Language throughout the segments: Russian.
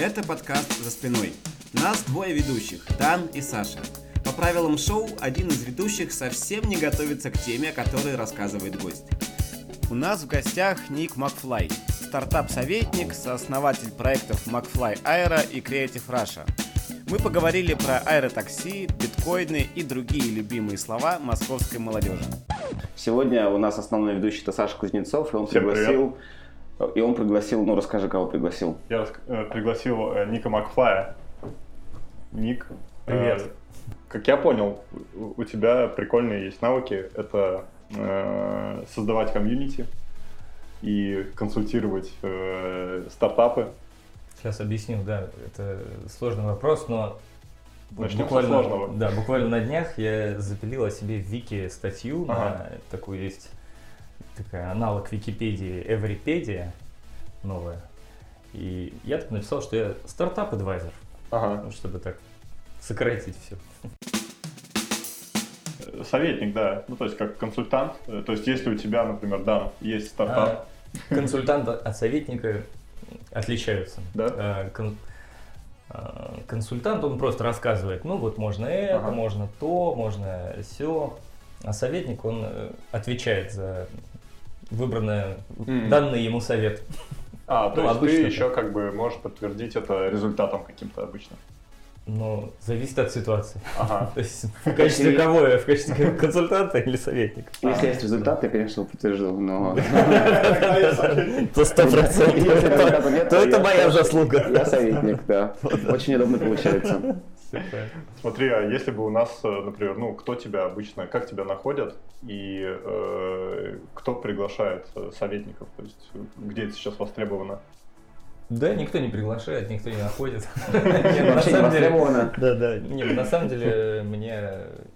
Это подкаст «За спиной». Нас двое ведущих, Дан и Саша. По правилам шоу, один из ведущих совсем не готовится к теме, о которой рассказывает гость. У нас в гостях Ник Макфлай, стартап-советник, сооснователь проектов Macfly Aero и Creative Russia. Мы поговорили про аэротакси, биткоины и другие любимые слова московской молодежи. Сегодня у нас основной ведущий это Саша Кузнецов, и он Всем пригласил... И он пригласил, ну расскажи, кого пригласил. Я рас- э, пригласил э, Ника Макфлая. Ник. э, Привет. как я понял, у- тебя прикольные есть навыки. Это э, создавать комьюнити и консультировать э, стартапы. Сейчас объясню, да, это сложный вопрос, но Начнем со буквально, сложного. да, буквально на днях я запилил о себе в Вики статью, Ага. на такую есть такая аналог Википедии, Эврипедия новая. И я так написал, что я стартап-адвайзер, Ага. ну, чтобы так сократить все. Советник, да. Ну, то есть как консультант. То есть если у тебя, например, да, есть стартап. Консультант от советника отличаются. Да? Э, кон- э, Консультант, он просто рассказывает, ну вот можно это, Ага. можно то, можно все. А советник, он э, отвечает за выбранное, М. данный ему совет. А, то Ну, есть обычно ты так. еще как бы можешь подтвердить это результатом каким-то обычно. Но зависит от ситуации. Ага. То есть в качестве кого я? В качестве консультанта или советника? Если есть результат, я, конечно, подтвержу, но... То сто процентов. То это моя заслуга. Я советник, да. Очень удобно получается. Смотри, а если бы у нас, э, например, ну, кто тебя обычно, как тебя находят и э, кто приглашает э, советников, то есть э, где это сейчас востребовано? Да, никто не приглашает, никто не находит. Вообще не На самом деле, востребовано. Да, да. Не, на самом деле, мне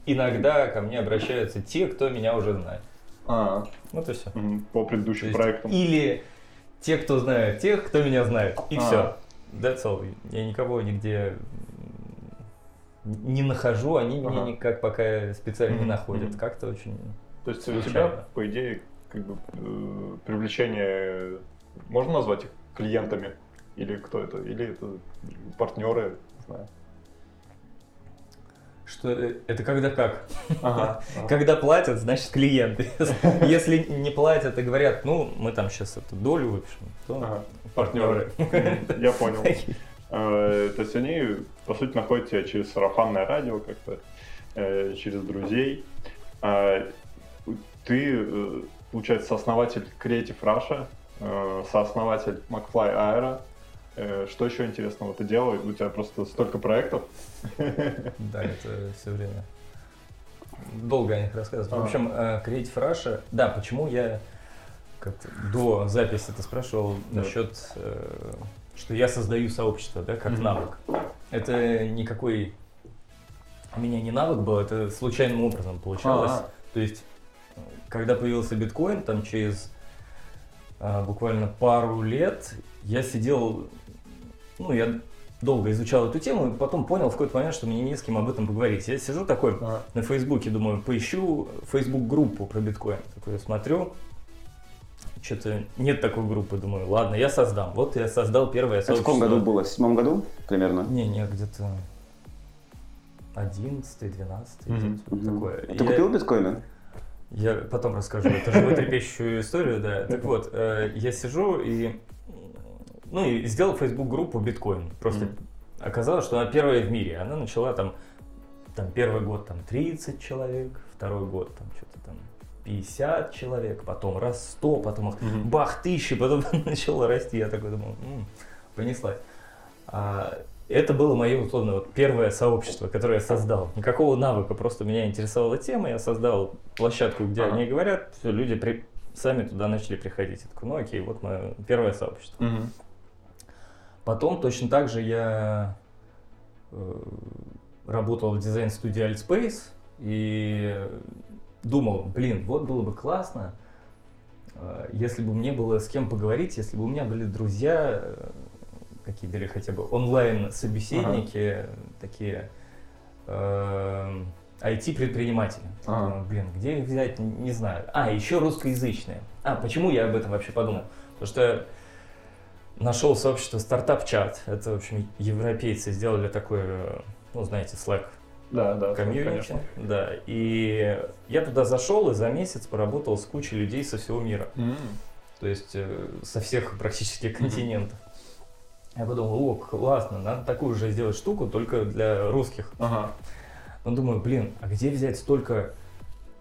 иногда ко мне обращаются те, кто меня уже знает. А, Вот и все. по предыдущим проектам. Или те, кто знает тех, кто меня знает. И А. все. That's all. Я никого нигде не нахожу, они меня Ага. никак пока специально не находят. Как-то очень... То есть у тебя, случайно. по идее, как бы э, привлечение, можно назвать их клиентами? Или кто это? Или это партнеры? Не знаю. Что э, это когда как? Ага. Когда платят, значит клиенты. Если не платят и говорят, ну, мы там сейчас эту долю выпишем, то Ага. Партнеры. Я понял. Э, То есть они, по сути, находят тебя через сарафанное радио как-то, э, через друзей. А Ты, э, получается, сооснователь Creative Russia, сооснователь McFly Aero. Что еще интересного ты делаешь? У тебя просто столько проектов. Да, это все время. Долго о них рассказывать. В А. общем, Creative Russia, да, почему я как-то до записи это спрашивал Да. насчет, э, что я создаю сообщество, да, как Мгм. навык. Это никакой у меня не навык был, это случайным образом получалось. А, То есть, когда появился биткоин, там через а, буквально пару лет я сидел, ну, я долго изучал эту тему, и потом понял в какой-то момент, что мне не с кем об этом поговорить. Я сижу такой а. на Фейсбуке, думаю, поищу Facebook-группу про биткоин. Такой смотрю, что-то нет такой группы, думаю, ладно, я создам. Вот я создал первое Это в каком году было? В седьмом году примерно? Не, не, где-то 11 12 Мгм. где-то вот Мгм. такое. А Ты я- купил биткоины? Я потом расскажу эту животрепещущую историю, да. Так вот, э, я сижу и, ну, и сделал Facebook группу биткоин. Просто оказалось, что она первая в мире. Она начала там, там первый год там 30 человек, второй год там что-то там 50 человек, потом раз 100, потом Мгм. бах, тысячи, потом начало расти. Я такой думал, «М, понеслась. А, это было мое, условно, вот первое сообщество, которое я создал. Никакого навыка, просто меня интересовала тема, я создал площадку, где Ага. они говорят, всё, люди при- сами туда начали приходить. Я такой, ну окей, вот мое первое сообщество. Мгм. Потом точно так же я э, работал в дизайн-студии Altspace и думал, блин, вот было бы классно, э, если бы мне было с кем поговорить, если бы у меня были друзья, э, какие-то или хотя бы онлайн-собеседники, такие э, IT-предприниматели. Ага. Думаю, Блин, где их взять, не знаю. А, еще русскоязычные. А, почему я об этом вообще подумал? Потому что нашел сообщество стартап-чат. Это, в общем, европейцы сделали такой, э, ну, знаете, Slack Да, да, комьюнити. Да, и я туда зашел и за месяц поработал с кучей людей со всего мира. М. То есть э, со всех практически континентов. Я подумал, о, классно, надо такую же сделать штуку, только для русских. Ага. Но думаю, блин, а где взять столько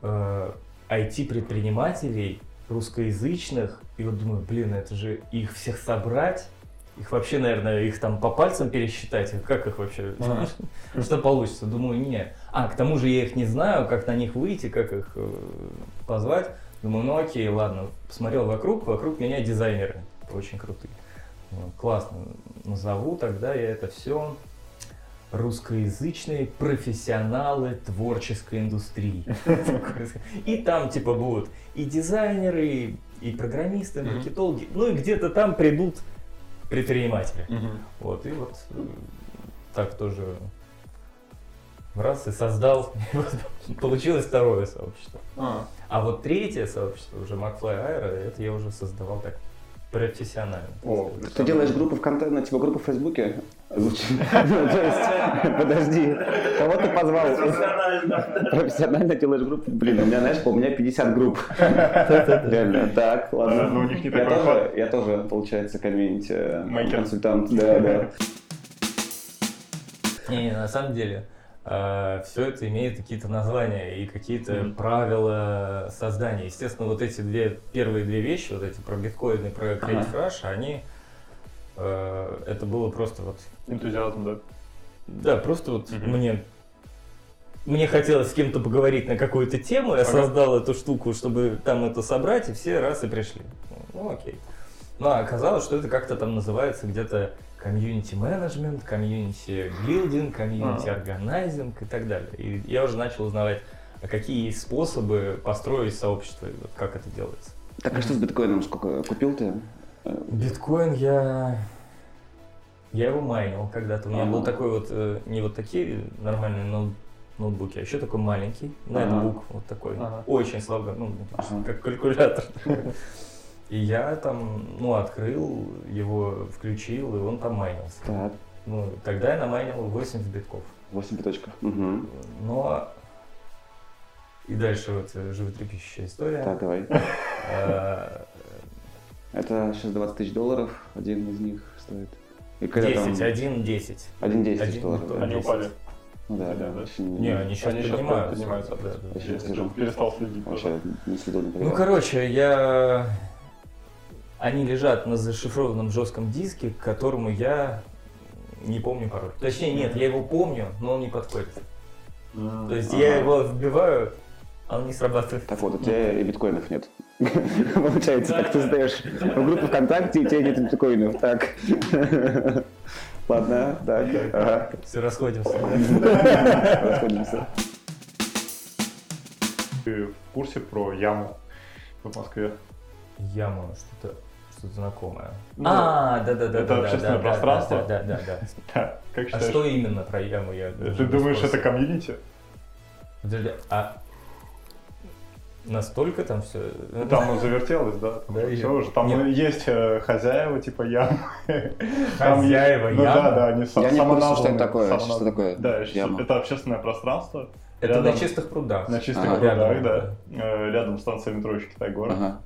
э, IT-предпринимателей русскоязычных? И вот думаю, блин, это же их всех собрать, их вообще, наверное, их там по пальцам пересчитать, как их вообще, Ага. что получится? Думаю, не. А, к тому же я их не знаю, как на них выйти, как их э, позвать. Думаю, ну окей, ладно. Посмотрел вокруг, вокруг меня дизайнеры очень крутые. Ну, классно. Назову тогда я это все русскоязычные профессионалы творческой индустрии. И там типа будут и дизайнеры, и программисты, и маркетологи, ну и где-то там придут предприниматели. Мгм. Вот, и вот э, так тоже раз и создал, и вот получилось второе сообщество. А, А вот третье сообщество, уже McFly Aero, это я уже создавал так профессионально. О, Ты делаешь группу ВКонтакте, типа группу в Фейсбуке? Звучит. То есть, подожди, кого ты позвал? Профессионально делаешь группу? Блин, у меня, знаешь, у меня 50 групп. Реально, так, ладно. ну, у них не Я такой я тоже, получается, комьюнити э, консультант. Да, да. Не, не, на самом деле, все это имеет какие-то названия и какие-то Мгм. правила создания. Естественно, вот эти две первые две вещи, вот эти про биткоин и про Creative Rush, они э, это было просто вот Энтузиазм, да. Да, просто вот Мгм. мне мне хотелось с кем-то поговорить на какую-то тему, я Ага. создал эту штуку, чтобы там это собрать, и все раз и пришли. Ну, окей. Ну, а оказалось, что это как-то там называется где-то community management, community building, community А. organizing и так далее. И я уже начал узнавать, а какие есть способы построить сообщество, и вот как это делается. Так, а что с биткоином? Сколько купил ты? Биткоин я... Я его майнил когда-то. У меня Ага. был такой вот, э, не вот такие нормальные ноут- ноутбуки, а еще такой маленький, Ага. нетбук вот такой, Ага. очень слабо, ну, Ага. как калькулятор. И я там, ну, открыл его, включил, и он там майнился. Так, Ну, тогда я намайнил 80 битков. 8 биточков. Мгм. Но... И дальше вот э, животрепещущая история. Так, давай. Э, Это сейчас 20 тысяч долларов, один из них стоит. И когда 10, там... 1, 10. Один 10 тысяч Один долларов. Они 10. упали. Ну да, да. Да, очень- Не, они сейчас Они поднимаются. поднимаются. Да, да. Я перестал следить. Вообще не следил Ну, никогда. короче, я... Они лежат на зашифрованном жестком диске, к которому я не помню пароль. Точнее, нет, я его помню, но он не подходит. М, То есть Ага. я его вбиваю, а он не срабатывает. Так вот, у тебя и биткоинов нет. Получается, так ты сдаешь в группу ВКонтакте, и у тебя нет биткоинов. Так. Ладно, так. Ага. Все расходимся. Расходимся. Ты в курсе про яму в Москве? Яма, что-то что знакомое. Ну, а, да, да, да, это да, общественное да, пространство? Да, да, да. Как А что именно про яму я? Ты думаешь, это комьюнити? Подожди, а настолько там все? Ну, Там завертелось, да? Да, Все уже. Там Нет. есть э, хозяева, типа ям. Хозяева Ну да, да, они Я не курсе, что это такое. Что такое Да, яма? это общественное пространство. Это Рядом- на чистых прудах. На чистых Ага. прудах, Рядом, да. Э, Рядом станция метро Китай-город. Ага.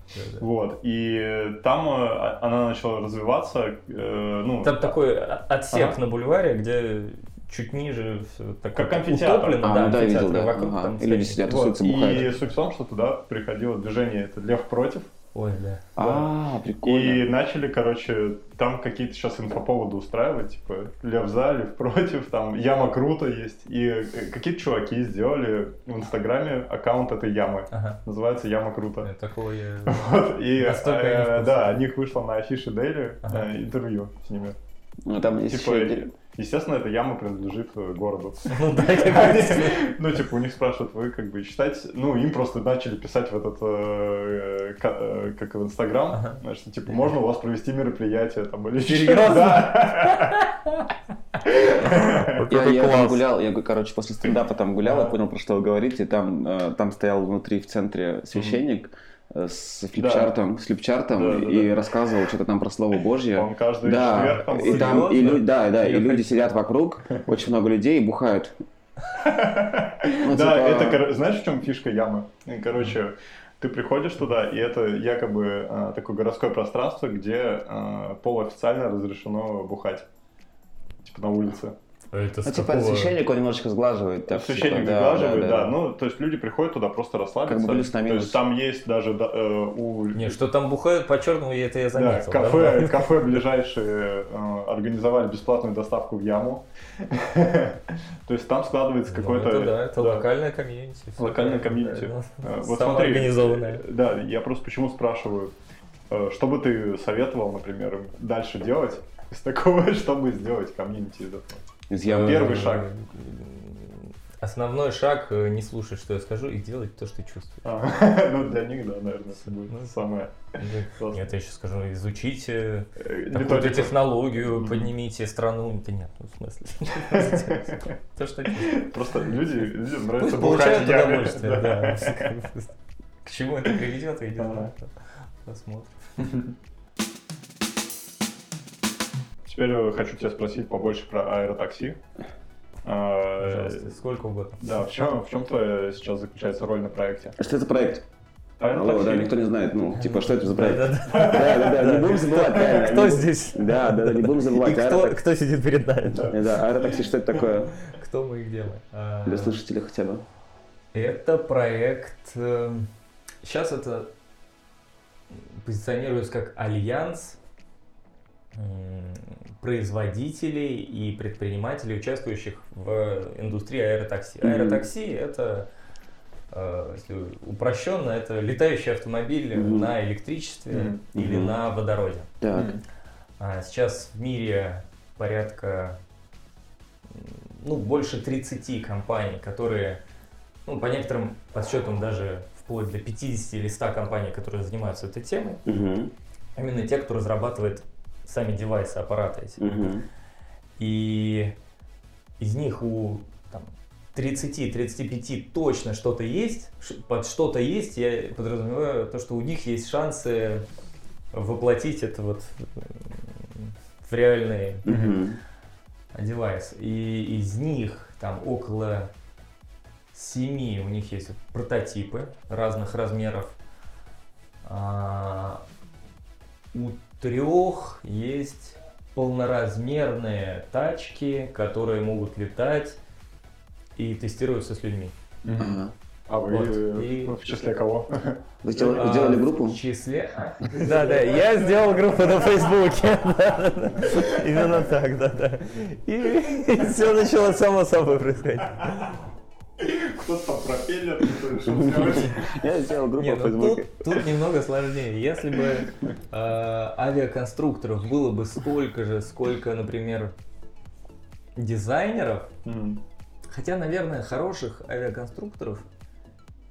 Вот, и там э, а- она начала развиваться, э, ну, Там такой о- отсек Ага. на бульваре, где чуть ниже все так Как амфитеатр. утоплено, А, да, ну да, видел, да. вокруг Ага. там И люди сидят, вот, тусуются, и бухают. суть в том, что туда приходило движение, это Лев против, Ой, да. А, и прикольно. начали, короче, там какие-то сейчас инфоповоды устраивать, типа Лев за, Лев против, там Яма круто есть, и э, какие-то чуваки сделали в Инстаграме аккаунт этой ямы, Ага. называется Яма круто. Нет, Такого я... Вот, и э, да, о них вышло на афише Дейли Ага. э, интервью с ними. Ну, там есть Типа, еще... естественно, эта яма принадлежит э, городу. Ну. Ну, типа, у них спрашивают, вы как бы считаете... Ну, им просто начали писать в этот, э, э, как в Инстаграм, что, типа, можно у вас провести мероприятие там или Я, я там гулял, я, короче, после стендапа там гулял, я понял, про что вы говорите, там, там стоял внутри в центре священник, с флипчартом, с флипчартом Да, да, и да. рассказывал что-то там про слово Божье. Он каждый Да, четверг там и там, и лю- да, да, и Я люди сидят вокруг, очень много людей и бухают. Ну, Да, типа- это, знаешь, в чем фишка ямы? И, Короче, ты приходишь туда, и это якобы а, такое городское пространство, где а, полуофициально разрешено бухать. Типа на улице. Это Ну, типа, какого- священник, он немножко сглаживает. так, Священник типа, да, заглаживает, да, Ну, то есть люди приходят туда просто расслабиться. Как бы плюс на То минус. есть там есть даже да, э, у... Не, что там бухают по-черному, я это я Да, заметил. кафе, да. кафе ближайшие э, организовали бесплатную доставку в яму. То есть там складывается Ну, какой-то... это да, это да. локальное комьюнити. Локальное комьюнити. да, Э, да. Вот смотри, э, да, я просто почему спрашиваю, э, что бы ты советовал, например, им дальше делать из такого, чтобы сделать комьюнити из этого? Из ямы. Первый Э, шаг. Основной шаг э, не слушать, что я скажу, и делать то, что чувствуешь. А, Ну, для них, да, наверное, это будет Ну, самое... Нет, я сейчас скажу, изучите э, какую-то технологию, поднимите страну. Да нет, ну в смысле. То, что. Просто люди, людям нравится бухать получают удовольствие, Да. К чему это приведет, я не знаю. Посмотрим. Теперь э, хочу тебя спросить побольше про аэротакси. А, Пожалуйста, сколько угодно. Да, в чем, в чем твоя сейчас заключается роль на проекте? А что это проект? Алло, да, никто не знает, ну, типа, что это за проект? Да, да, да, не будем забывать. Кто здесь? Да, да, да, не будем забывать. кто, сидит перед нами? Э, Да, аэротакси, что это такое? Кто мы и где мы? А, Для слушателей хотя бы. Это проект... Сейчас это позиционируется как альянс производителей и предпринимателей, участвующих в индустрии аэротакси. Аэротакси это э, если упрощенно, это летающие автомобили Мгм. на электричестве Мгм. или Мгм. на водороде. Так. А сейчас в мире порядка, ну, больше 30 компаний, которые, ну, по некоторым подсчетам даже вплоть до 50 или 100 компаний, которые занимаются этой темой. Мгм. Именно те, кто разрабатывает сами девайсы, аппараты эти. Мгм. И из них у там, 30-35 точно что-то есть. Под что-то есть я подразумеваю то, что у них есть шансы воплотить это вот в реальный Мгм. девайс. И из них там около 7 у них есть прототипы разных размеров. А, у трех есть полноразмерные тачки, которые могут летать и тестируются с людьми. А вы Вот. э, И- в числе кого? Вы сделали, вы А, сделали группу? В числе... Да, да, я сделал группу на Фейсбуке. Именно так, да, да. И все начало само собой происходить. Кто-то там пропеллер кто решил сделать. Я сделал группу в ну Фейсбуке. тут, немного сложнее. Если бы э, авиаконструкторов было бы столько же, сколько, например, дизайнеров, хотя, наверное, хороших авиаконструкторов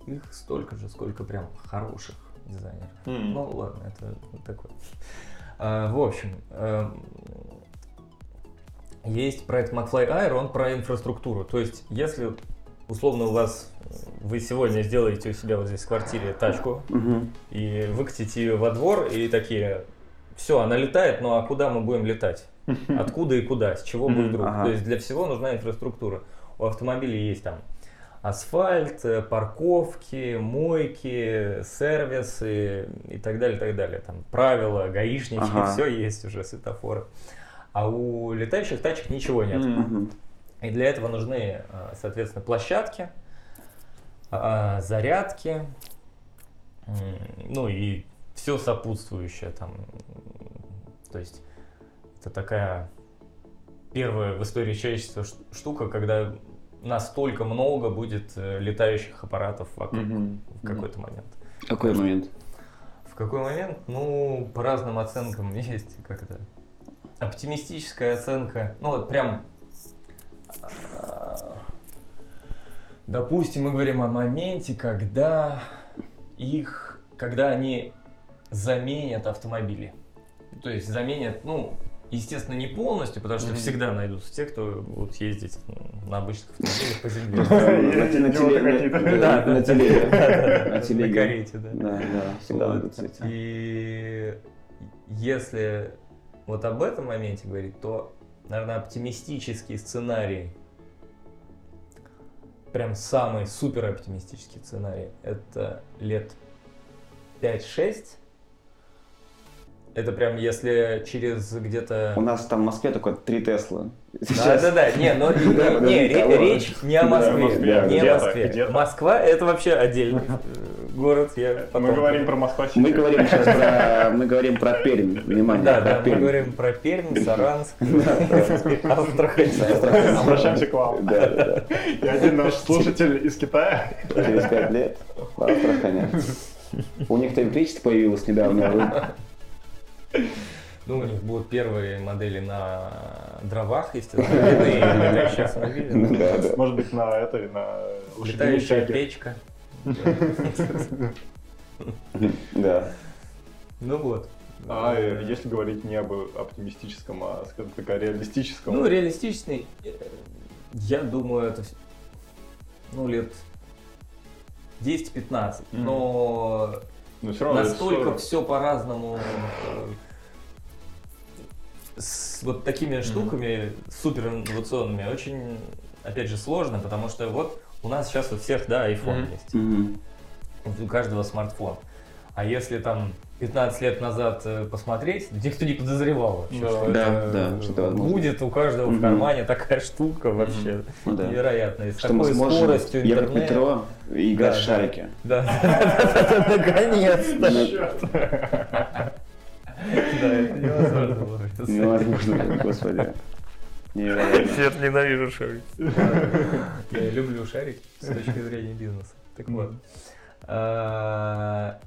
их столько же, сколько прям хороших дизайнеров. Ну ладно, это такое. А, в общем, эм, есть проект McFly Air, он про инфраструктуру. То есть, если условно у вас вы сегодня сделаете у себя вот здесь в квартире тачку Мгм. и выкатите ее во двор и такие, все, она летает, ну а куда мы будем летать? Откуда и куда? С чего будет вдруг? ага. То есть для всего нужна инфраструктура. У автомобилей есть там асфальт, э, парковки, мойки, сервисы и так далее, так далее. Там правила, гаишники, Ага. все есть уже, светофоры. А у летающих тачек ничего нет. М. И для этого нужны, а, соответственно, площадки, а, зарядки, м, ну и все сопутствующее там. То есть это такая первая в истории человечества штука, когда настолько много будет э, летающих аппаратов вокруг Мгм. в какой-то момент. Какой момент? В какой момент? Ну, по разным оценкам есть как это оптимистическая оценка. Ну, вот прям а, Допустим, мы говорим о моменте, когда их, когда они заменят автомобили. То есть заменят, ну, Естественно, не полностью, потому что Мгм. всегда найдутся те, кто будут ездить на обычных автомобилях по земле. На те- на телеге. Да, На телеге. На карете, да. Да, да, всегда найдутся эти. И если вот об этом моменте говорить, то, наверное, оптимистический сценарий, прям самый супер оптимистический сценарий, это лет 5-6. Это прям если через где-то... У нас там в Москве только три Теслы. Да, да, да, не, но не, речь не о Москве, не о Москве. Москва это вообще отдельный город. Я Мы потом- говорим про Москва Мы говорим сейчас про, мы говорим про Пермь. Внимание, Да, про да, мы Пермь. говорим про Пермь, Саранск, Астрахань. Обращаемся к вам. Да, да. И один наш слушатель из Китая. Через пять лет в Астрахани. У них-то электричество появилось недавно. Ну, у них будут первые модели на дровах, естественно, летающие автомобили. Ну. Может быть, на этой, на Летающая печка. Да. Ну вот. А э, если говорить не об оптимистическом, а, скажем так, о реалистическом. Ну, реалистичный, э, я думаю, это ну, лет 10-15. Мгм. Но Но все равно настолько все по-разному э, с вот такими штуками супер инновационными очень, опять же, сложно, потому что вот у нас сейчас у всех, да, iPhone Мгм. есть, Мгм. у каждого смартфон. А если там 15 лет назад э, посмотреть, никто не подозревал вообще, Да. что Да, это да, что это возможно. будет у каждого в Мгм. кармане такая штука вообще Ну да. невероятная. С Что такой мы сможем скоростью в интернета. метро и играть Да, в шарики. Да, наконец-то. Да, это невозможно было. Невозможно, господи. Невероятно. Я ненавижу шарики. Люблю шарики с точки зрения бизнеса. Так вот. А,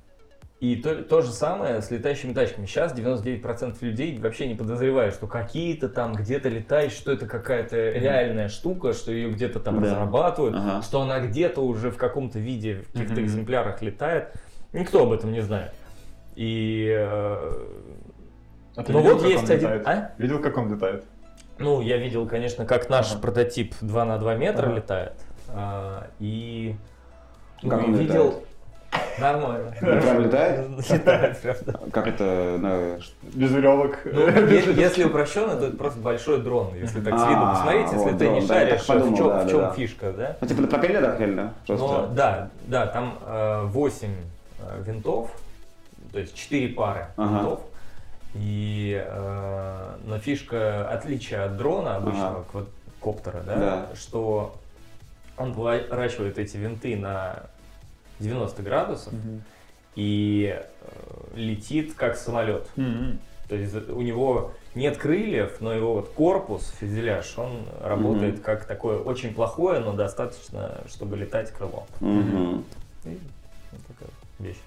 И то, то же самое с летающими тачками. Сейчас 99% людей вообще не подозревают, что какие-то там где-то летают, что это какая-то реальная штука, что ее где-то там Да. разрабатывают, Ага. что она где-то уже в каком-то виде, в каких-то Мгм. экземплярах летает. Никто об этом не знает. И э, А ты Ну видел, вот как есть он один- летает? а? Видел, как он летает? Ну, я видел, конечно, как наш Ага. прототип 2 на 2 метра Ага. летает. А, и ну, Как он видел нормально. Прям летает? Летает, правда. Как это на... Без веревок. Ну, если упрощенно, то это просто большой дрон. Если так с виду А, посмотреть, если ты не да, шаришь, в чем, да, в да, чем да. фишка, да? Ну, типа на пропеллерах реально? Но Просто... да, да, там э, 8 э, винтов, то есть 4 пары винтов. И э, но фишка отличия от дрона обычного Ага. коптера, да, Да. что он поворачивает эти винты на 90 градусов и э, летит как самолет. Мгм. То есть у него нет крыльев, но его вот корпус, фюзеляж, он работает Мгм. как такое очень плохое, но достаточно, чтобы летать крылом. Мгм. И вот такая вещь.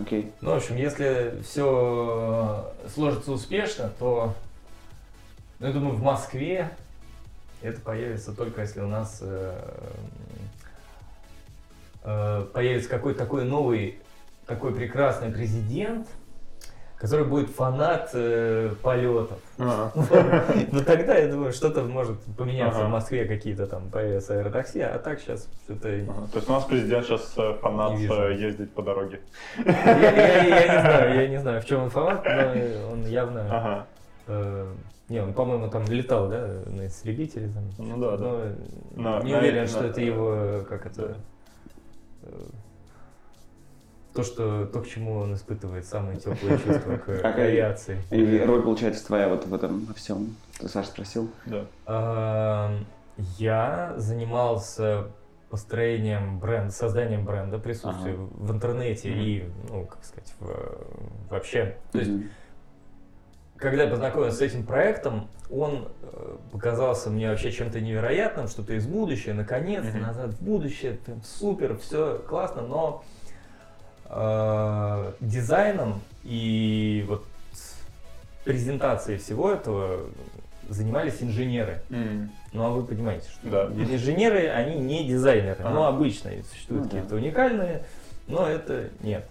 Окей. Ну, в общем, если все сложится успешно, то, ну, я думаю, в Москве это появится только если у нас э, э, появится какой-то такой новый, такой прекрасный президент, который будет фанат э, полетов. А. Ну тогда, я думаю, что-то может поменяться в Москве, какие-то там появятся аэротакси, а так сейчас что-то... Ага. То есть у нас президент сейчас фанат Не вижу. э, ездить по дороге. Я, я- я не знаю, я не знаю, в чем он фанат, но он явно... Э, не, он, по-моему, там летал, да, на истребителе там. Ну да, да. Но не на- уверен, на- что это его, как это... э, То, что, то, к чему он испытывает самые теплые чувства к авиации. И роль, получается, твоя вот в этом во всем. Ты Саша спросил. Да. Я занимался построением бренда, созданием бренда, присутствием в интернете Мгм. и, ну, как сказать, в- вообще. То есть, когда я познакомился с этим проектом, он э, показался мне вообще чем-то невероятным, что-то из будущего, наконец-то, Мгм. назад в будущее, супер, все классно, но э, дизайном и вот презентацией всего этого занимались инженеры. М. Ну, а вы понимаете, что Да. инженеры, они не дизайнеры, Ага. но обычно существуют Ну да. какие-то уникальные Но это нет.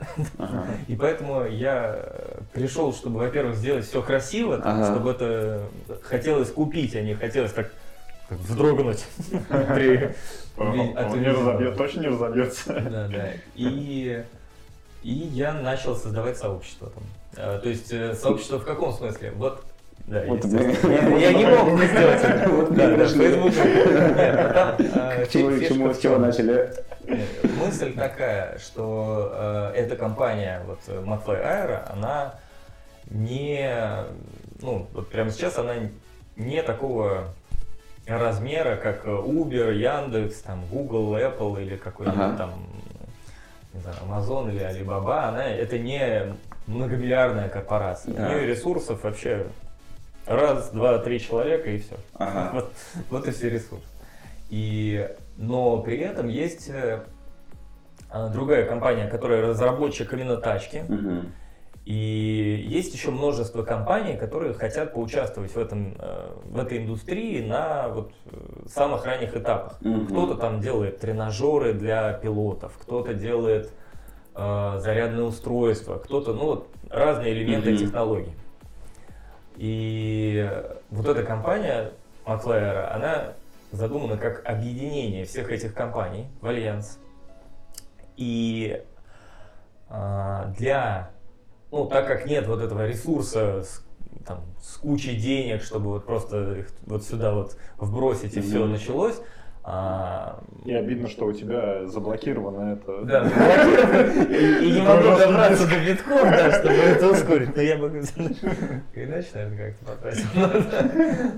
И поэтому я пришел, чтобы, во-первых, сделать все красиво, ага. чтобы это хотелось купить, а не хотелось так вздрогнуть при... Он не разобьет, точно не разобьется. Да, да. И и я начал создавать сообщество там. А, то есть э, сообщество в каком смысле? Вот да, вот я, я не мог это сделать. Вот да, да, Facebook. Нет, там, а, чему, с чего начали? Мысль такая, что э, эта компания, вот McFly Aero, она не, ну, вот прямо сейчас она не такого размера, как Uber, Яндекс, там, Google, Apple или какой-нибудь ага. там не знаю, Amazon или Alibaba, она это не многомиллиардная корпорация. Да. У нее ресурсов вообще раз, два, три человека и все. Ага. Вот, вот и все ресурсы. И, но при этом есть э, другая компания, которая разработчик именно тачки. Угу. И есть еще множество компаний, которые хотят поучаствовать в, этом, э, в этой индустрии на вот э, самых ранних этапах. Кто-то там делает тренажеры для пилотов, кто-то делает э, зарядное устройство, кто-то, ну вот разные элементы угу. технологий. И вот эта компания Маклайера, она задумана как объединение всех этих компаний в альянс. И э, для ну, так как нет вот этого ресурса с, там, с кучей денег, чтобы вот просто их вот сюда вот вбросить и mm-hmm. все началось, а... И обидно, что у тебя заблокировано это. Да, заблокировано. И не могу добраться до битков, да, чтобы это ускорить. Но я могу иначе, наверное, как-то потратить.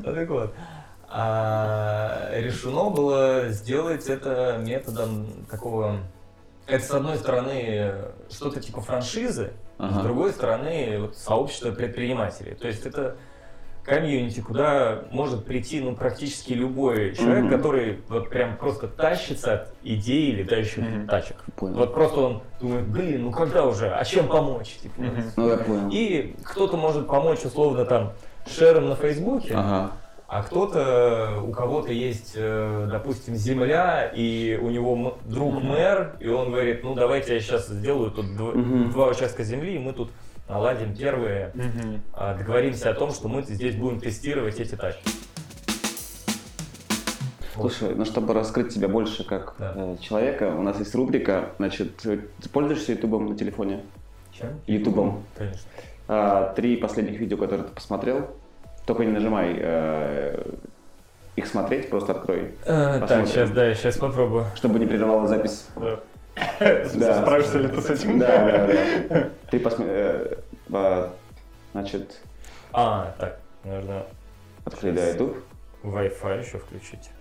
Ну так вот. А решено было сделать это методом такого... Это, с одной стороны, что-то типа франшизы, Ага. С другой стороны, вот, сообщество предпринимателей. То есть это комьюнити, куда может прийти ну, практически любой человек, угу. который вот прям просто тащится от идеи летающих угу. тачек. Понял. Вот просто он думает, блин, ну когда уже, а чем помочь? Типа, угу. ну, я понял. И кто-то может помочь условно там шером на Фейсбуке, ага. А кто-то, у кого-то есть, э, допустим, земля, и у него друг мэр, и он говорит, ну давайте я сейчас сделаю тут два, два участка земли, и мы тут наладим первые, uh договоримся о том, что мы здесь будем тестировать эти тачки. Слушай, ну чтобы раскрыть тебя больше как да. э, человека, у нас есть рубрика, значит, ты пользуешься Ютубом на телефоне? Чем? Ютубом. Конечно. А, три последних видео, которые ты посмотрел, только не нажимай э, их смотреть, просто открой. А, так, сейчас, да, сейчас попробую. Чтобы не прерывала запись. Да. да. Справишься ли ты с этим? Да, да, да. Ты посмотри, э, значит... А, так, наверное... Открой, да, YouTube. Wi-Fi еще включить.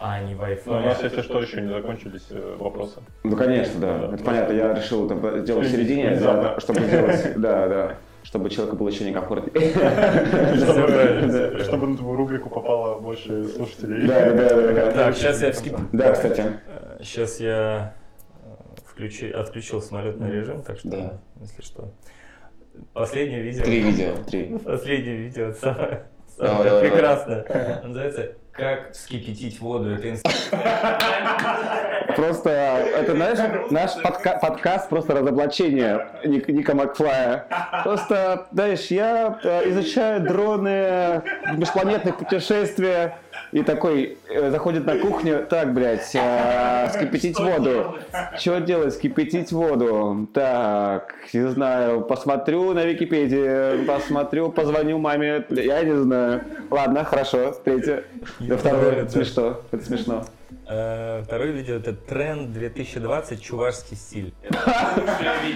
А, не Wi-Fi. Ну, у нас, если что, еще не закончились э, вопросы. Ну, конечно, да. да. Это понятно. Я решил там, сделать в середине, чтобы сделать... Да, да чтобы человеку было еще некомфортнее. Чтобы на твою рубрику попало больше слушателей. Да, да, да. Так, сейчас я вскип... Да, кстати. Сейчас я включи, отключил самолетный режим, так что, если что. Последнее видео. Три видео, три. Последнее видео, самое, самое прекрасное. Называется как вскипятить воду? Это Просто, это, знаешь, наш подка подкаст просто разоблачение Ника Макфлая. Просто, знаешь, я э, изучаю дроны, межпланетных путешествия, и такой э, заходит на кухню, так, блядь, э, скипятить воду. Что делать, скипятить воду? Так, не знаю, посмотрю на Википедии, посмотрю, позвоню маме, я не знаю. Ладно, хорошо, третье. Да, второе, это смешно, это смешно. Э, второе видео это тренд 2020 чувашский стиль.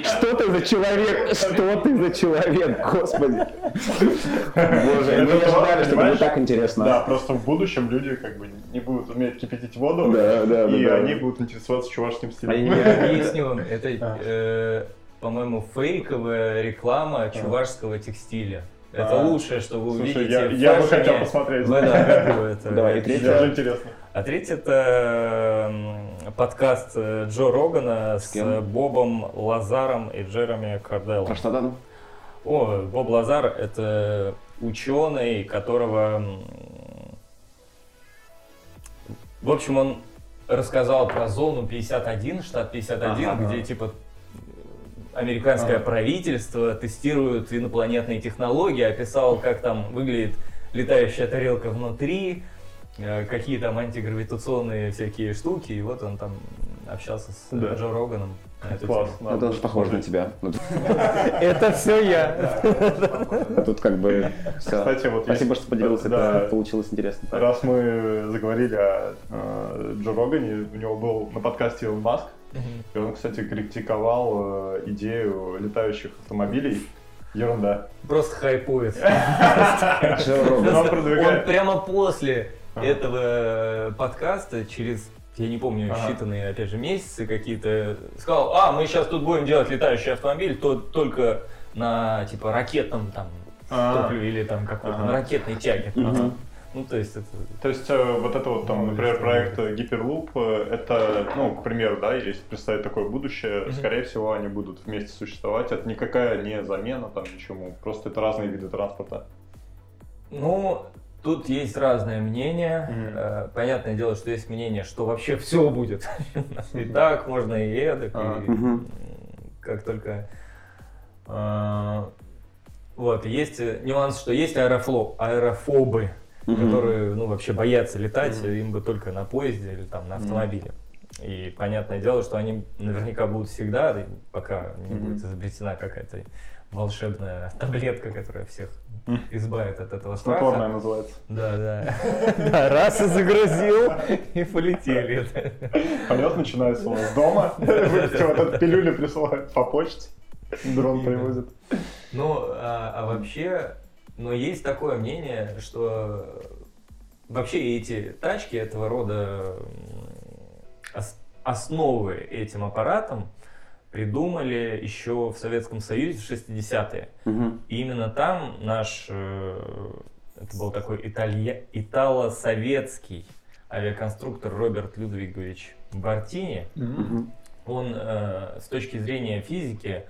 Что ты за человек? Что ты за человек, господи. Боже, мы не ожидали, что будет так интересно. Да, просто в будущем люди как бы не будут уметь кипятить воду, и они будут интересоваться чувашским стилем. Я объясню, это, э, по-моему, фейковая реклама чувашского текстиля. Это а, лучшее, что вы увидите. Я, я бы хотел посмотреть. Это. Давай, и третье. Даже интересно. А третье это подкаст э, Джо Рогана с, с Бобом Лазаром и Джереми Карделлом. Про что там? О, Боб Лазар это ученый, которого... В общем, он рассказал про зону 51, штат 51, Ага. где типа американское Ага. правительство тестирует инопланетные технологии, описал, как там выглядит летающая тарелка внутри, какие там антигравитационные всякие штуки, и вот он там общался с э, Да. Джо Роганом. Класс. Это тоже похоже на тебя. Это все я. а Тут как бы все. Кстати, вот Спасибо, что поделился, это получилось интересно. Раз мы заговорили о э, Джо Рогане, у него был на подкасте Илон Маск, и он, кстати, критиковал э, идею летающих автомобилей. Ерунда. Просто хайпует. Джо Роган. Он прямо после Ага. этого э, подкаста, через, я не помню, Ага. считанные, опять же, месяцы какие-то, сказал, а, мы сейчас тут будем делать летающий автомобиль, то только на, типа, ракетном там А. топливе или там какой-то, на ракетной тяге. Ну, то есть это... То есть э, вот это вот там, Ну, например, проект Hyperloop, э, это, ну, к примеру, да, если представить такое будущее, скорее всего, они будут вместе существовать. Это никакая не замена там ничему, просто это разные виды транспорта. Ну, тут есть разное мнение. Мгм. Э, Понятное дело, что есть мнение, что вообще все будет. И так, можно и эдак. Ага. и, м, Как только... э, Вот, есть э, нюанс, что есть аэрофло, аэрофобы, которые, ну, вообще боятся летать, им бы только на поезде или там на автомобиле. И понятное дело, что они наверняка будут всегда, пока не будет изобретена какая-то волшебная таблетка, которая всех избавит от этого страха. Снотворное называется. Да, да. Да, раз и загрузил, и полетели. Полет начинается у вас дома, выпустил вот эту пилюлю присылают по почте, дрон привозит. Ну, а, а вообще, но есть такое мнение, что вообще эти тачки этого рода основы этим аппаратам придумали еще в Советском Союзе в 60-е. Мгм. И именно там наш, э, это был такой италья, итало-советский авиаконструктор Роберт Людвигович Бартини, Мгм. он э, с точки зрения физики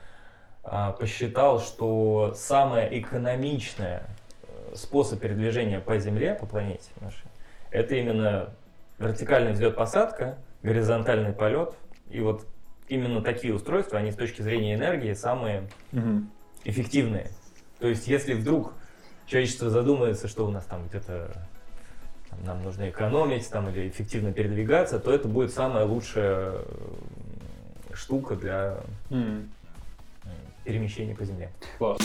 а, посчитал, что самое экономичное э, способ передвижения по Земле, по планете нашей, это именно вертикальный взлет-посадка, горизонтальный полет. И вот именно такие устройства, они с точки зрения энергии самые эффективные. То есть, если вдруг человечество задумается, что у нас там где-то нам нужно экономить там, или эффективно передвигаться, то это будет самая лучшая штука для э, перемещения по земле. Класс.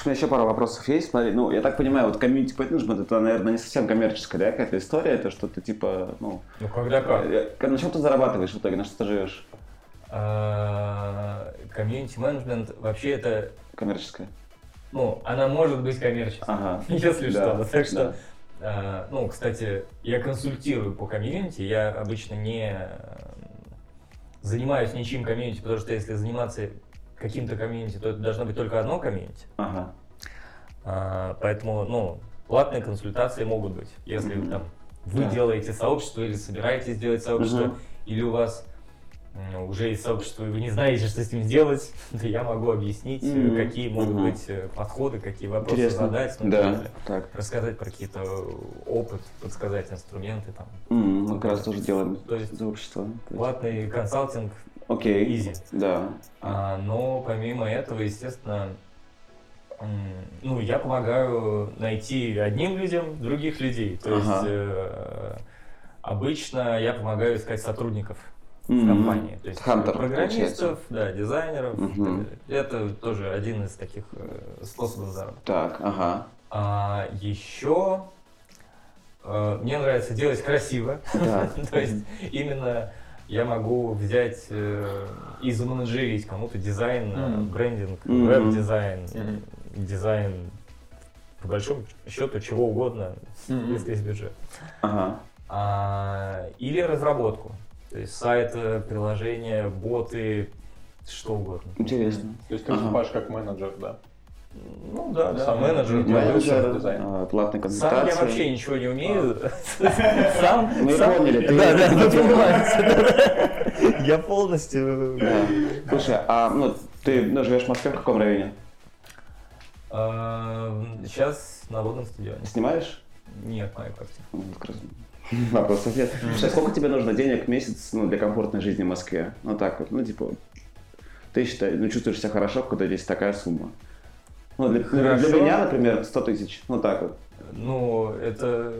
Слушай, у меня еще пару вопросов есть. Смотри, ну, я так понимаю, вот комьюнити менеджмент это, наверное, не совсем коммерческая, да, какая-то история, это что-то типа, ну, Ну, когда как? э, на чем ты зарабатываешь в итоге, на что ты живешь? А, Community management вообще это, Коммерческая. ну, она может быть коммерческой, Ага. если Да, что. Так что да. А, Ну, кстати, я консультирую по комьюнити, я обычно не э, занимаюсь ничьим комьюнити, потому что если заниматься каким-то комьюнити, то это должно быть только одно комьюнити. Ага. А, Поэтому, ну, платные консультации могут быть. Если Мгм. там вы Да. делаете сообщество или собираетесь делать сообщество, Мгм. или у вас м, уже есть сообщество, и вы не знаете, что с ним сделать, то я могу объяснить, э, Мгм. какие могут Мгм. быть э, подходы, какие вопросы Интересно. задать. ну, Да, так далее. так. рассказать про какие-то опыт, подсказать инструменты там. М, Мы как раз тоже делаем То есть за общество. То есть- платный консалтинг, Окей. easy. Да. А, но помимо этого, естественно, ну, я помогаю найти одним людям других людей. То есть Ага. э, обычно я помогаю искать сотрудников в Мгм. компании. То есть Хантер, программистов, да, дизайнеров. далее. Это тоже один из таких э, способов заработка. Так, ага. А еще э, мне нравится делать красиво. Так. То есть именно я могу взять э, и заменеджерить кому-то дизайн, Мгм. брендинг, Мгм. веб-дизайн, Мгм. дизайн по большому счету чего угодно, Мгм. если есть бюджет. Ага. А, или разработку. То есть сайты, приложения, боты, что угодно. Интересно. То есть ты Ага. выступаешь как менеджер, да? Ну да, да, Сам менеджер, менеджер, продюсер. дизайн. а, платные Сам я вообще ничего не умею. Сам. Мы сам- поняли, Да, да, вы понимаете. Я полностью. Да. Слушай, а ну, ты ну, живешь в Москве в каком районе? Сейчас на водном стадионе. Снимаешь? Нет, моя квартира. Ну, Вопросов нет. Слушай, сколько тебе нужно денег в месяц ну, для комфортной жизни в Москве? Ну так вот, ну типа, ты считаешь, ну чувствуешь себя хорошо, когда здесь такая сумма? Ну, для, для Хорошо. меня, например, 100 тысяч, ну так вот. Ну, это,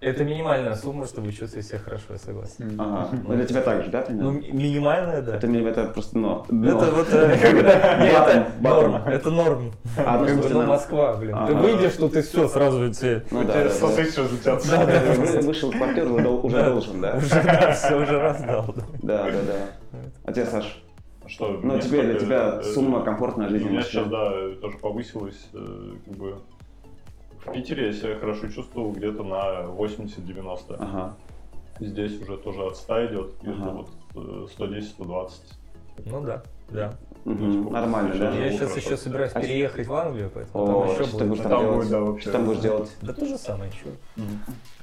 это минимальная сумма, чтобы чувствовать себя хорошо, я согласен. Ага. Ну, для тебя так же, да, Ну, примерно? минимальная, да. Это, это просто, ну, дно. Это вот э, это норм, это норм. А, ну, слушай, ну, Москва, блин. Ты выйдешь, тут и все, сразу тебе Ну да, да, 100 да. разлетятся. Вы- Вышел из квартиры, уже дол- уже должен, да? уже, да, все уже раздал. да. Да, да, да. А тебе, Саш? Что, Ну, мне тебе, для тебя э, сумма комфортной У жизни в меня сейчас, да, тоже повысилось, э, как бы... В Питере я себя хорошо чувствовал где-то на 80-90. Ага. Здесь уже тоже от 100 идет, где-то Ага. вот э, 110-120. Ну да, да. Мгм. Нормально, да? Я сейчас еще собираюсь А переехать в Англию, поэтому О, там еще что будет. там будет, да, вообще. Что там будешь делать? Да то же самое еще.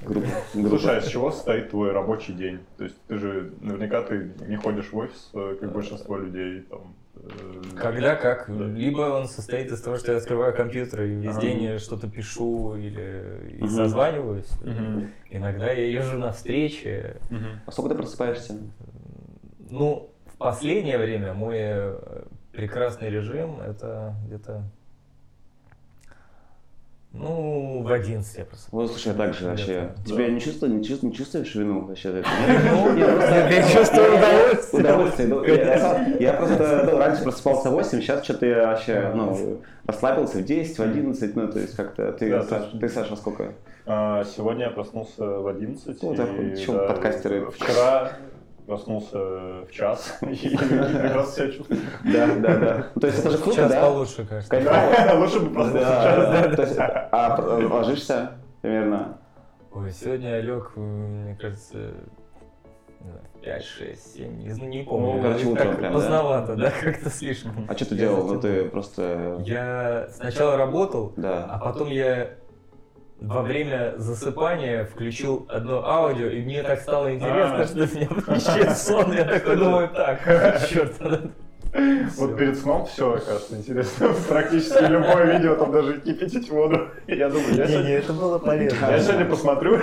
Группа. группа. Слушай, а с чего состоит твой рабочий день? То есть ты же наверняка ты не ходишь в офис, э, как большинство людей там. э, Когда как. Да. Либо он состоит из того, что я открываю компьютер и весь Ага. день что-то пишу или и созваниваюсь. Иногда я езжу на встречи. Мгм. А сколько ты просыпаешься? Ну, в последнее время мой э, прекрасный режим это где-то ну, в 11 я просыпаюсь. Вот, слушай, я так же вообще. Да. Тебя не чувствую, не чувствую, не чувствуешь вину вообще? Ну, Я просто- я чувствую удовольствие. Удовольствие. ну, Я, я просто ну, раньше просыпался в 8, сейчас что-то я вообще ну, расслабился в 10, в 11, ну то есть как-то ты, Да, Саш, точно. ты, Саша, сколько? А, Сегодня я проснулся в 11. Ну, так вот, и, чё да, подкастеры. Вчера проснулся в час и прекрасно себя чувствую. Да, да, да. То есть это же круто, да? получше, кажется. Кайфово. Лучше бы проснулся в Да, час. да, да. А ложишься примерно? Ой, сегодня я лег, э, мне кажется, не знаю, 5, 6, 7, не, знаю, не помню. Ну, короче, утром прям, да? поздновато, да, как-то слишком. А что ты делал? Ну ты просто... Я сначала работал, а Да. потом я во время засыпания включил одно аудио, и мне так стало интересно, А. что меня исчез сон. Я такой думаю, так, черт, Вот перед сном все, кажется, интересно. Практически любое видео, там даже кипятить воду. Я думаю, я Не, не, сегодня, это было полезно. я сегодня посмотрю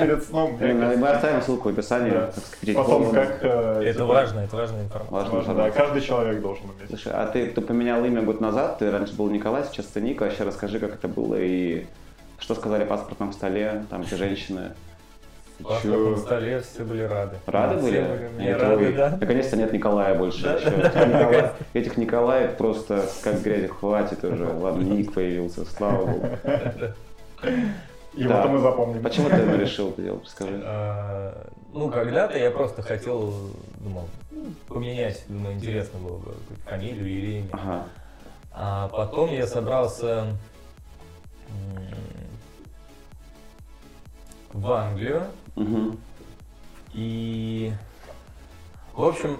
перед сном. Мы оставим ссылку в описании. Потом как... э, Это типа, важно, это важная информация. Важно, да, каждый человек должен уметь. Слушай, а ты, ты поменял имя год назад, ты раньше был Николай, сейчас ты Ника, вообще расскажи, как это было и что сказали о паспортном столе, там эти женщины. В паспортном столе все были рады. Рады Все были? Мне Нет, рады, да. Наконец-то нет Николая больше. Да, да, да, Николай- этих Николаев просто как грязи хватит уже. Ладно, Ник появился, слава богу. Да. вот мы запомним. Почему ты решил это делать? Расскажи. А, Ну, когда-то я просто хотел, думал, поменять, думаю, интересно было бы фамилию или имя. Ага. А потом я собрался в Англию Мгм. и, в общем,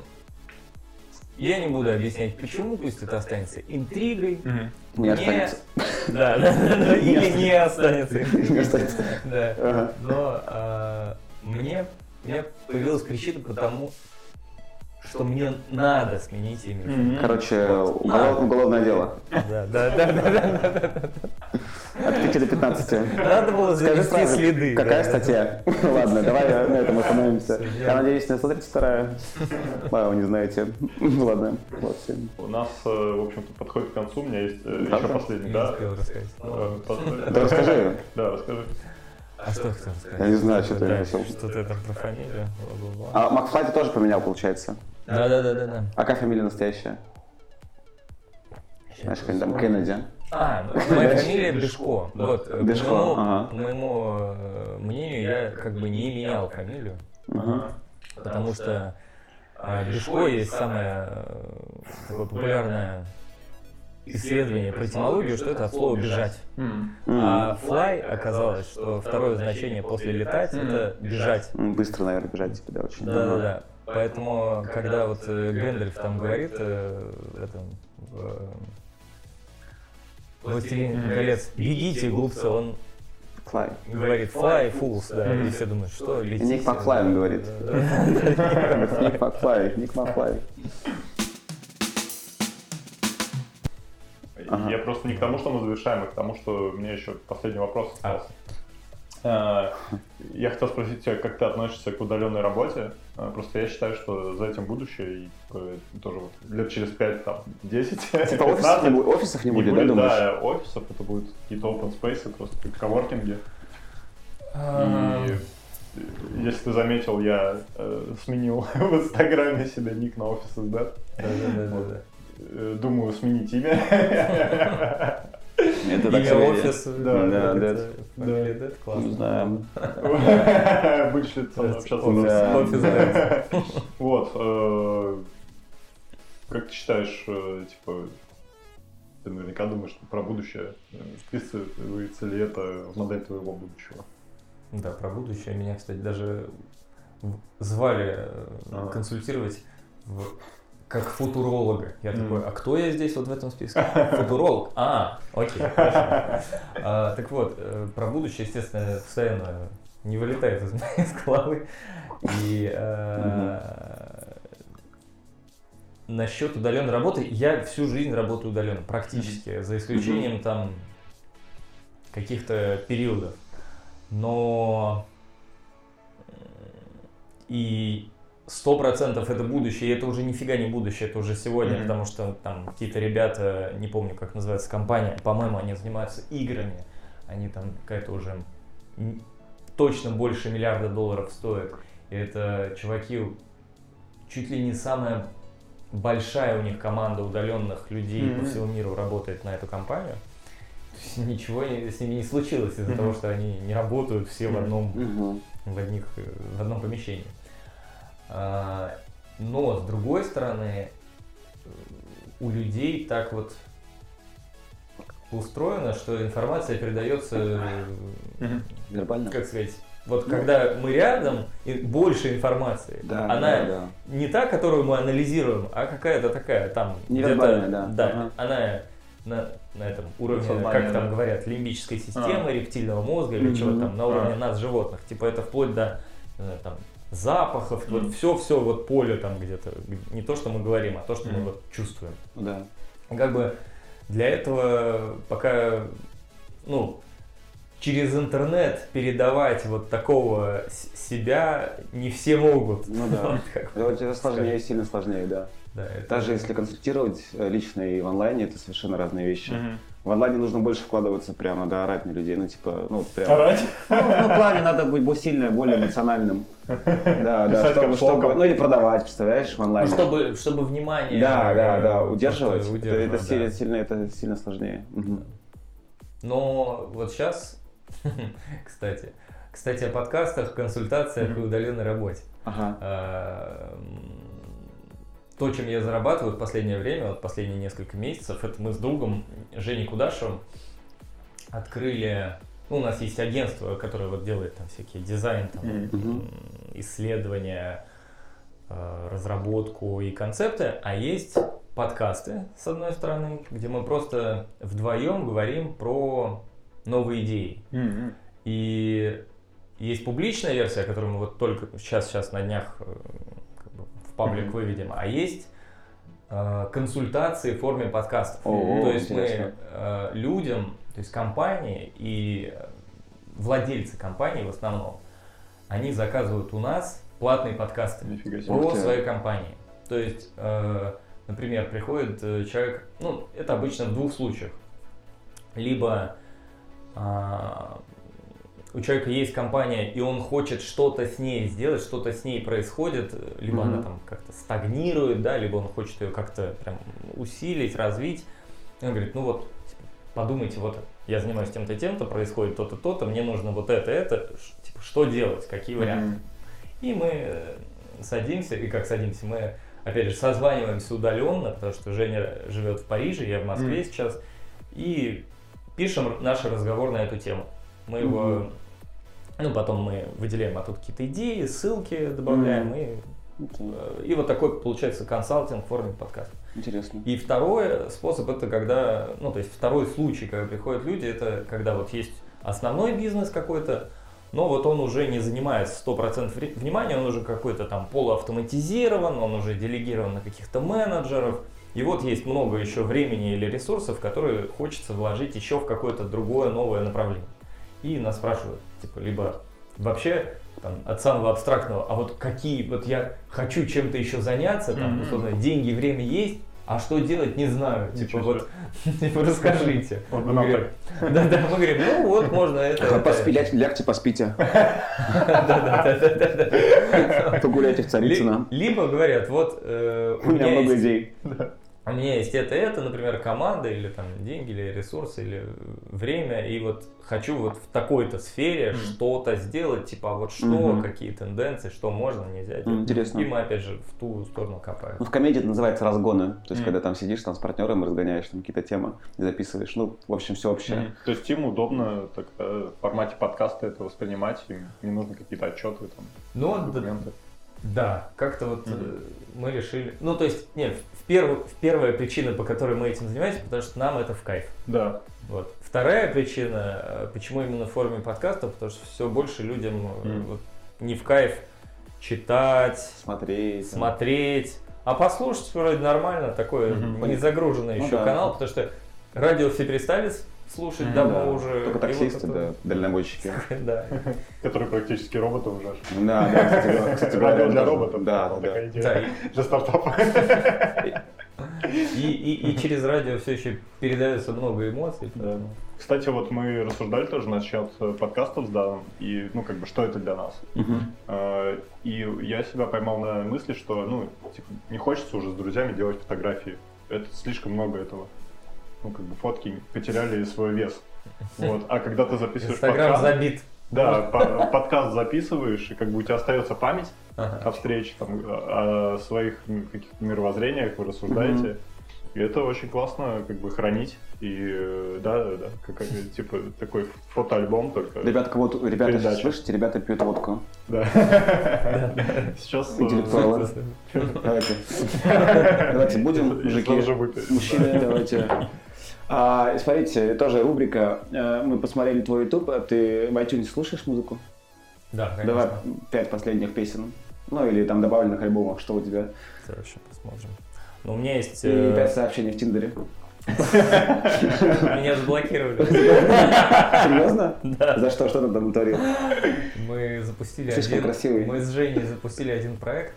я не буду объяснять почему, пусть это останется интригой. Мгм. Не останется. Да, да, или не останется интригой. Не останется. Да. Но а, мне, у меня появилась причина потому, что мне надо сменить имя. Короче, уголов- уголовное дело. Да, да, да, да, да, да. От 5 до 15. Надо было Скажи сразу, следы. какая да. статья? Ладно, давай на этом остановимся. Я надеюсь, не смотрите вторая. А, вы не знаете. Ладно, вот все. У нас, э, в общем-то, подходит к концу. У меня есть э, еще последний, да? Э, Да расскажи. Да, расскажи. А что хотел рассказать? Я не знаю, что ты Да, хотел. Что-то там про фамилию. бла-бла-бла. А Макфлай ты тоже поменял, получается? Да, да, да, да, да. А какая фамилия настоящая? Знаешь, какая там Кеннеди? А, моя фамилия Бешко. Вот, э, Бешко, по моему, ага. по моему э, мнению, я как бы не менял фамилию. Мгм. Потому что а, Бешко есть самое э, такое популярное исследование про этимологию, что это от слова бежать. М. А fly оказалось, что второе значение после летать это бежать. Быстро, наверное, бежать тебе, да, очень. Да, да, да. Поэтому, когда вот э, Гэндальф там говорит э, этом в, э, «Властелин колец, бегите, глупцы, он Флай. говорит fly, fools, да, и все думают, что летите. Ник Макфлай он говорит. Ник Макфлай, Ник Макфлай. Ага. Я просто не к тому, что мы завершаем, а к тому, что у меня еще последний вопрос А. остался. Э, я хотел спросить тебя, как ты относишься к удаленной работе? Э, просто я считаю, что за этим будущее, и типа, тоже вот лет через 5, там, 10, Типа 15, офисов не, офисов не будет, да, думаешь? да, офисов, это будут какие-то open space, просто коворкинги. А, И э, если ты заметил, я э, сменил в Инстаграме себе ник на офис да? Да-да-да. Э, Думаю, сменить имя. Это так офис. Да, да, это, да. фамилия классно. знаю. Будешь ли ты со мной общаться? Офис, офис Дэд. Вот. э, Как ты считаешь, э, типа, ты наверняка думаешь про будущее. Вписывается ли это в модель твоего будущего? Да, про будущее меня, кстати, даже звали Ага. консультировать в- как футуролога. Я Мгм. такой, а кто я здесь вот в этом списке? Футуролог. А, окей, хорошо. А, Так вот, э, про будущее, естественно, постоянно не вылетает из моей головы. И э, насчет удаленной работы, я всю жизнь работаю удаленно, практически, за исключением там каких-то периодов. Но э, и сто процентов это будущее, и это уже нифига не будущее, это уже сегодня, Мгм. потому что там какие-то ребята, не помню, как называется компания, по-моему, они занимаются играми, они там какая-то уже точно больше миллиарда долларов стоят. И это чуваки, чуть ли не самая большая у них команда удаленных людей по Мгм. всему миру работает на эту компанию. То есть ничего с ними не случилось из-за Мгм. того, что они не работают все в одном Мгм. в, одних, в одном помещении. А, Но, с другой стороны, у людей так вот устроено, что информация передается, Вербально? как сказать, вот Ну. когда мы рядом, и больше информации. Да, Она да, да. не та, которую мы анализируем, а какая-то такая там Невербальная, где-то- да. Ага. она на, на этом уровне, как там да. говорят, лимбической системы, рептильного мозга или Мгм. чего там, на уровне А. нас, животных. Типа это вплоть до знаю, там, запахов, вот все-все вот поле там где-то. Не то, что мы говорим, а то, что мы Мгм. вот чувствуем. Да. Как бы для этого пока, ну, через интернет передавать вот такого с- себя не все могут. Ну да. Вот Это сложнее, сильно сложнее, да. Да, это- Даже если консультировать э, лично и в онлайне, это совершенно разные вещи. Мгм. В онлайне нужно больше вкладываться, прям надо орать на людей, ну типа, ну прям. Орать? Ну, ну, в плане надо быть более сильно, более эмоциональным. Да, да, чтобы, чтобы, ну или продавать, представляешь, в Ну, онлайне. чтобы, чтобы внимание... Да, да, да, э, удерживать. удерживать, это да. сильно, сильно, это сильно сложнее. Но вот сейчас, кстати, кстати, о подкастах, консультациях и удаленной работе. Ага. То, чем я зарабатываю в последнее время, вот последние несколько месяцев, это мы с другом Женей Кудашевым открыли, ну, у нас есть агентство, которое вот делает там всякие дизайн, там, м, исследования, э, разработку и концепты, а есть подкасты, с одной стороны, где мы просто вдвоем говорим про новые идеи. Мгм. И есть публичная версия, которую мы вот только сейчас, сейчас на днях э, паблик Мгм. выведем, а есть э, консультации в форме подкастов. О, то есть интересно. мы э, людям, то есть компании и владельцы компании в основном, они заказывают у нас платные подкасты про свои компании. То есть, э, например, приходит э, человек, ну, это обычно в двух случаях. Либо а, у человека есть компания, и он хочет что-то с ней сделать, что-то с ней происходит, либо она Мгм. там как-то стагнирует, да, либо он хочет ее как-то прям усилить, развить. И он говорит, ну вот, типа, подумайте, вот я занимаюсь тем-то, тем-то, происходит то-то, то-то, мне нужно вот это, это, типа, что делать, какие варианты. Мгм. И мы э, садимся, и как садимся, мы, опять же, созваниваемся удаленно, потому что Женя живет в Париже, я в Москве Мгм. сейчас, и пишем наш разговор на эту тему. Мы его. Ну, потом мы выделяем оттуда какие-то идеи, ссылки добавляем, и, Окей. э, и вот такой получается консалтинг в форме подкаста. Интересно. И второй способ это когда, ну то есть второй случай, когда приходят люди, это когда вот есть основной бизнес какой-то, но вот он уже не занимает 100% вре- внимания, он уже какой-то там полуавтоматизирован, он уже делегирован на каких-то менеджеров, и вот есть много еще времени или ресурсов, которые хочется вложить еще в какое-то другое новое направление. И нас спрашивают, Типа, либо вообще там, от самого абстрактного, а вот какие, вот я хочу чем-то еще заняться, там, условно, деньги, время есть, а что делать, не знаю. Типа, Ничего вот, типа, расскажите. Вот бы Мы говорим, Да-да, мы говорим, ну вот, можно это. это». Поспи, лягте, поспите. Да-да-да-да-да. Погуляйте в Царицыно. Либо говорят, вот э, У меня много идей. У меня есть это, это, например, команда, или там деньги, или ресурсы, или время, и вот хочу вот в такой-то сфере Мгм. что-то сделать, типа, а вот что, Мгм. какие тенденции, что можно, нельзя делать. Интересно. И мы, опять же, в ту сторону копаем. Ну, в комедии это называется разгоны. То есть, Мгм. когда там сидишь там с партнером, разгоняешь там какие-то темы и записываешь. Ну, в общем, все общее. Мгм. То есть им удобно так, э, в формате подкаста это воспринимать, им не нужно какие-то отчеты, там, Ну, документы. да, как-то вот э, мы решили... Ну, то есть, нет, в первую, в первая причина, по которой мы этим занимаемся, потому что нам это в кайф. Да. Вот. Вторая причина, э, почему именно в форме подкаста, потому что все больше людям Мгм. вот, не в кайф читать, Смотреть. смотреть, а послушать вроде нормально, такой Мгм. не загруженный Ну еще да. канал, потому что радио все перестали с- слушать давно Да. уже. Только и вот таксисты, это- да, дальнобойщики. Да. Которые практически роботы уже. Да, да, кстати, Радио для роботов. Да, да. Для стартапа. И, и, и через радио все еще передается много эмоций. Да. поэтому- Кстати, вот мы рассуждали тоже насчет э, подкастов с Даном, и, ну, как бы, что это для нас. Э, И я себя поймал на мысли, что, ну, типа, не хочется уже с друзьями делать фотографии. Это слишком много этого. Ну, как бы фотки потеряли свой вес. Вот. А когда ты записываешь Инстаграм подкаст, забит. да, по- подкаст записываешь, и как бы у тебя остается память Ага. о встрече, там, о, своих каких-то мировоззрениях, вы рассуждаете. И это очень классно, как бы, хранить. И, э, да, да, да, как, типа, такой фотоальбом только. Ребята, кого ребята, Передача. слышите, ребята пьют водку. Да. Сейчас... э, Интеллектуалы. Давайте. Давайте будем, мужики, мужчины, давайте. А, смотрите, тоже рубрика. Э, Мы посмотрели твой YouTube. а Ты в iTunes слушаешь музыку? Да, конечно. Давай пять последних песен. Ну или там добавленных альбомов, что у тебя. Короче, посмотрим. Ну, у меня есть... И э, пять сообщений в Тиндере. Меня заблокировали. Серьезно? Да. За что? Что ты там натворил? Мы запустили Слишком один... красивый. Мы с Женей запустили один проект.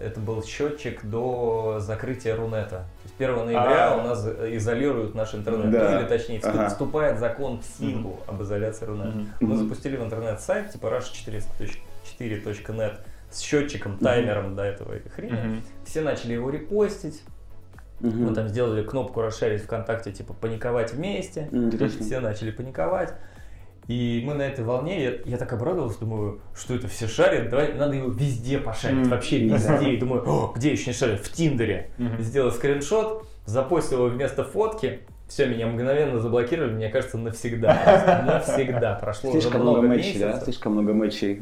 Это был счетчик до закрытия Рунета. То есть 1 ноября А. у нас изолируют наш интернет. Да. Или точнее, Ага. вступает закон в силу об изоляции Рунета. Мгм. Мы запустили в интернет сайт типа rush404.net с счетчиком, таймером до этого хрени. Мгм. Все начали его репостить. Мгм. Мы там сделали кнопку расширить ВКонтакте, типа паниковать вместе. Интересно. Все начали паниковать. И мы на этой волне, я, я так обрадовался, думаю, что это все шарят, давай, надо его везде пошарить, Мгм. вообще везде. И думаю, «О, где еще не шарят? В Тиндере. Мгм. Сделал скриншот, запостил его вместо фотки, все, меня мгновенно заблокировали, мне кажется, навсегда. Навсегда. Прошло уже Слишком много много матчей, да? Слишком много матчей.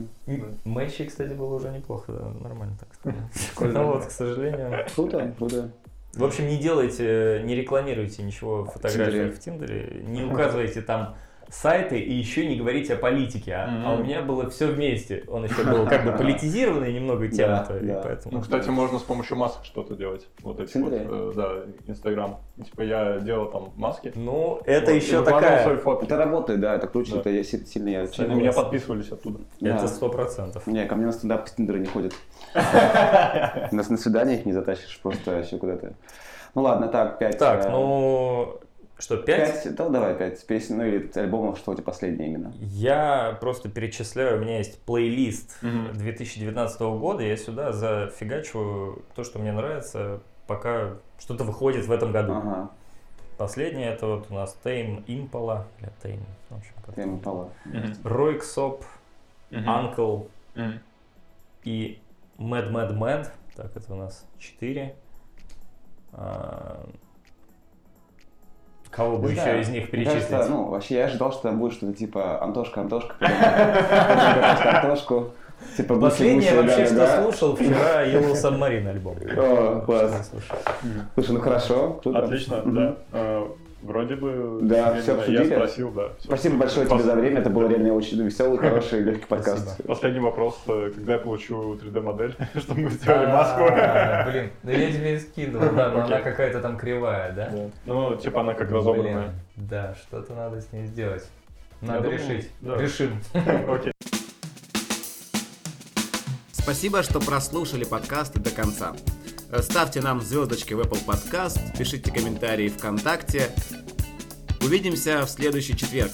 Матчей, кстати, было уже неплохо, да, нормально так сказать. Ну вот, к сожалению. Круто, круто. В общем, не делайте, не рекламируйте ничего фотографий в Тиндере, не указывайте там сайты и еще не говорите о политике. А, Мгм. а у меня было все вместе. Он еще был как бы политизированный немного тема-то, и да. поэтому... Ну, кстати, можно с помощью масок что-то делать. Вот эти вот, э, да, Инстаграм. Типа я делал там маски. Ну, это Вот, еще такая... Это работает, да, это круче, Да. это сильно я на меня подписывались оттуда. Да. Это сто процентов. Не, ко мне на стендап с Тиндера не ходят. Нас на свидание их не затащишь просто еще куда-то. Ну ладно, так, пять. Так, э, ну... Что, пять? Пять, да, давай пять песен, ну или альбомов, что у тебя последнее именно. Я просто перечисляю, у меня есть плейлист Мгм. 2019 года, я сюда зафигачиваю то, что мне нравится, пока что-то выходит в этом году. Ага, Последнее это вот у нас Tame Impala, или Tame, в общем, как тема пала. Ройксоп, Uncle Мгм. и Mad Mad Mad. Так, это у нас четыре. Кого бы Не еще знаю, из них мне кажется, перечислить? ну, вообще я ожидал, что там будет что-то типа Антошка, Антошка. Антошку. Типа Последнее вообще, что слушал вчера, Yellow Submarine альбом. О, класс. Слушай. Слушай, ну хорошо. Отлично, да. Вроде бы... Да, не знаю, Я обсудили. спросил, да. всё. Спасибо большое тебе за время, это был реально очень веселый, хороший, легкий подкаст. Спасибо. Последний вопрос. э, Когда я получу 3D-модель, чтобы мы сделали А, маску? Блин, да я тебе скидывал, да, но она какая-то там кривая, да? Ну, типа она как разобранная. Да, что-то надо с ней сделать. Надо решить. Решим. Окей. Спасибо, что прослушали подкасты до конца. Ставьте нам звездочки в Apple Podcast, пишите комментарии ВКонтакте. Увидимся в следующий четверг.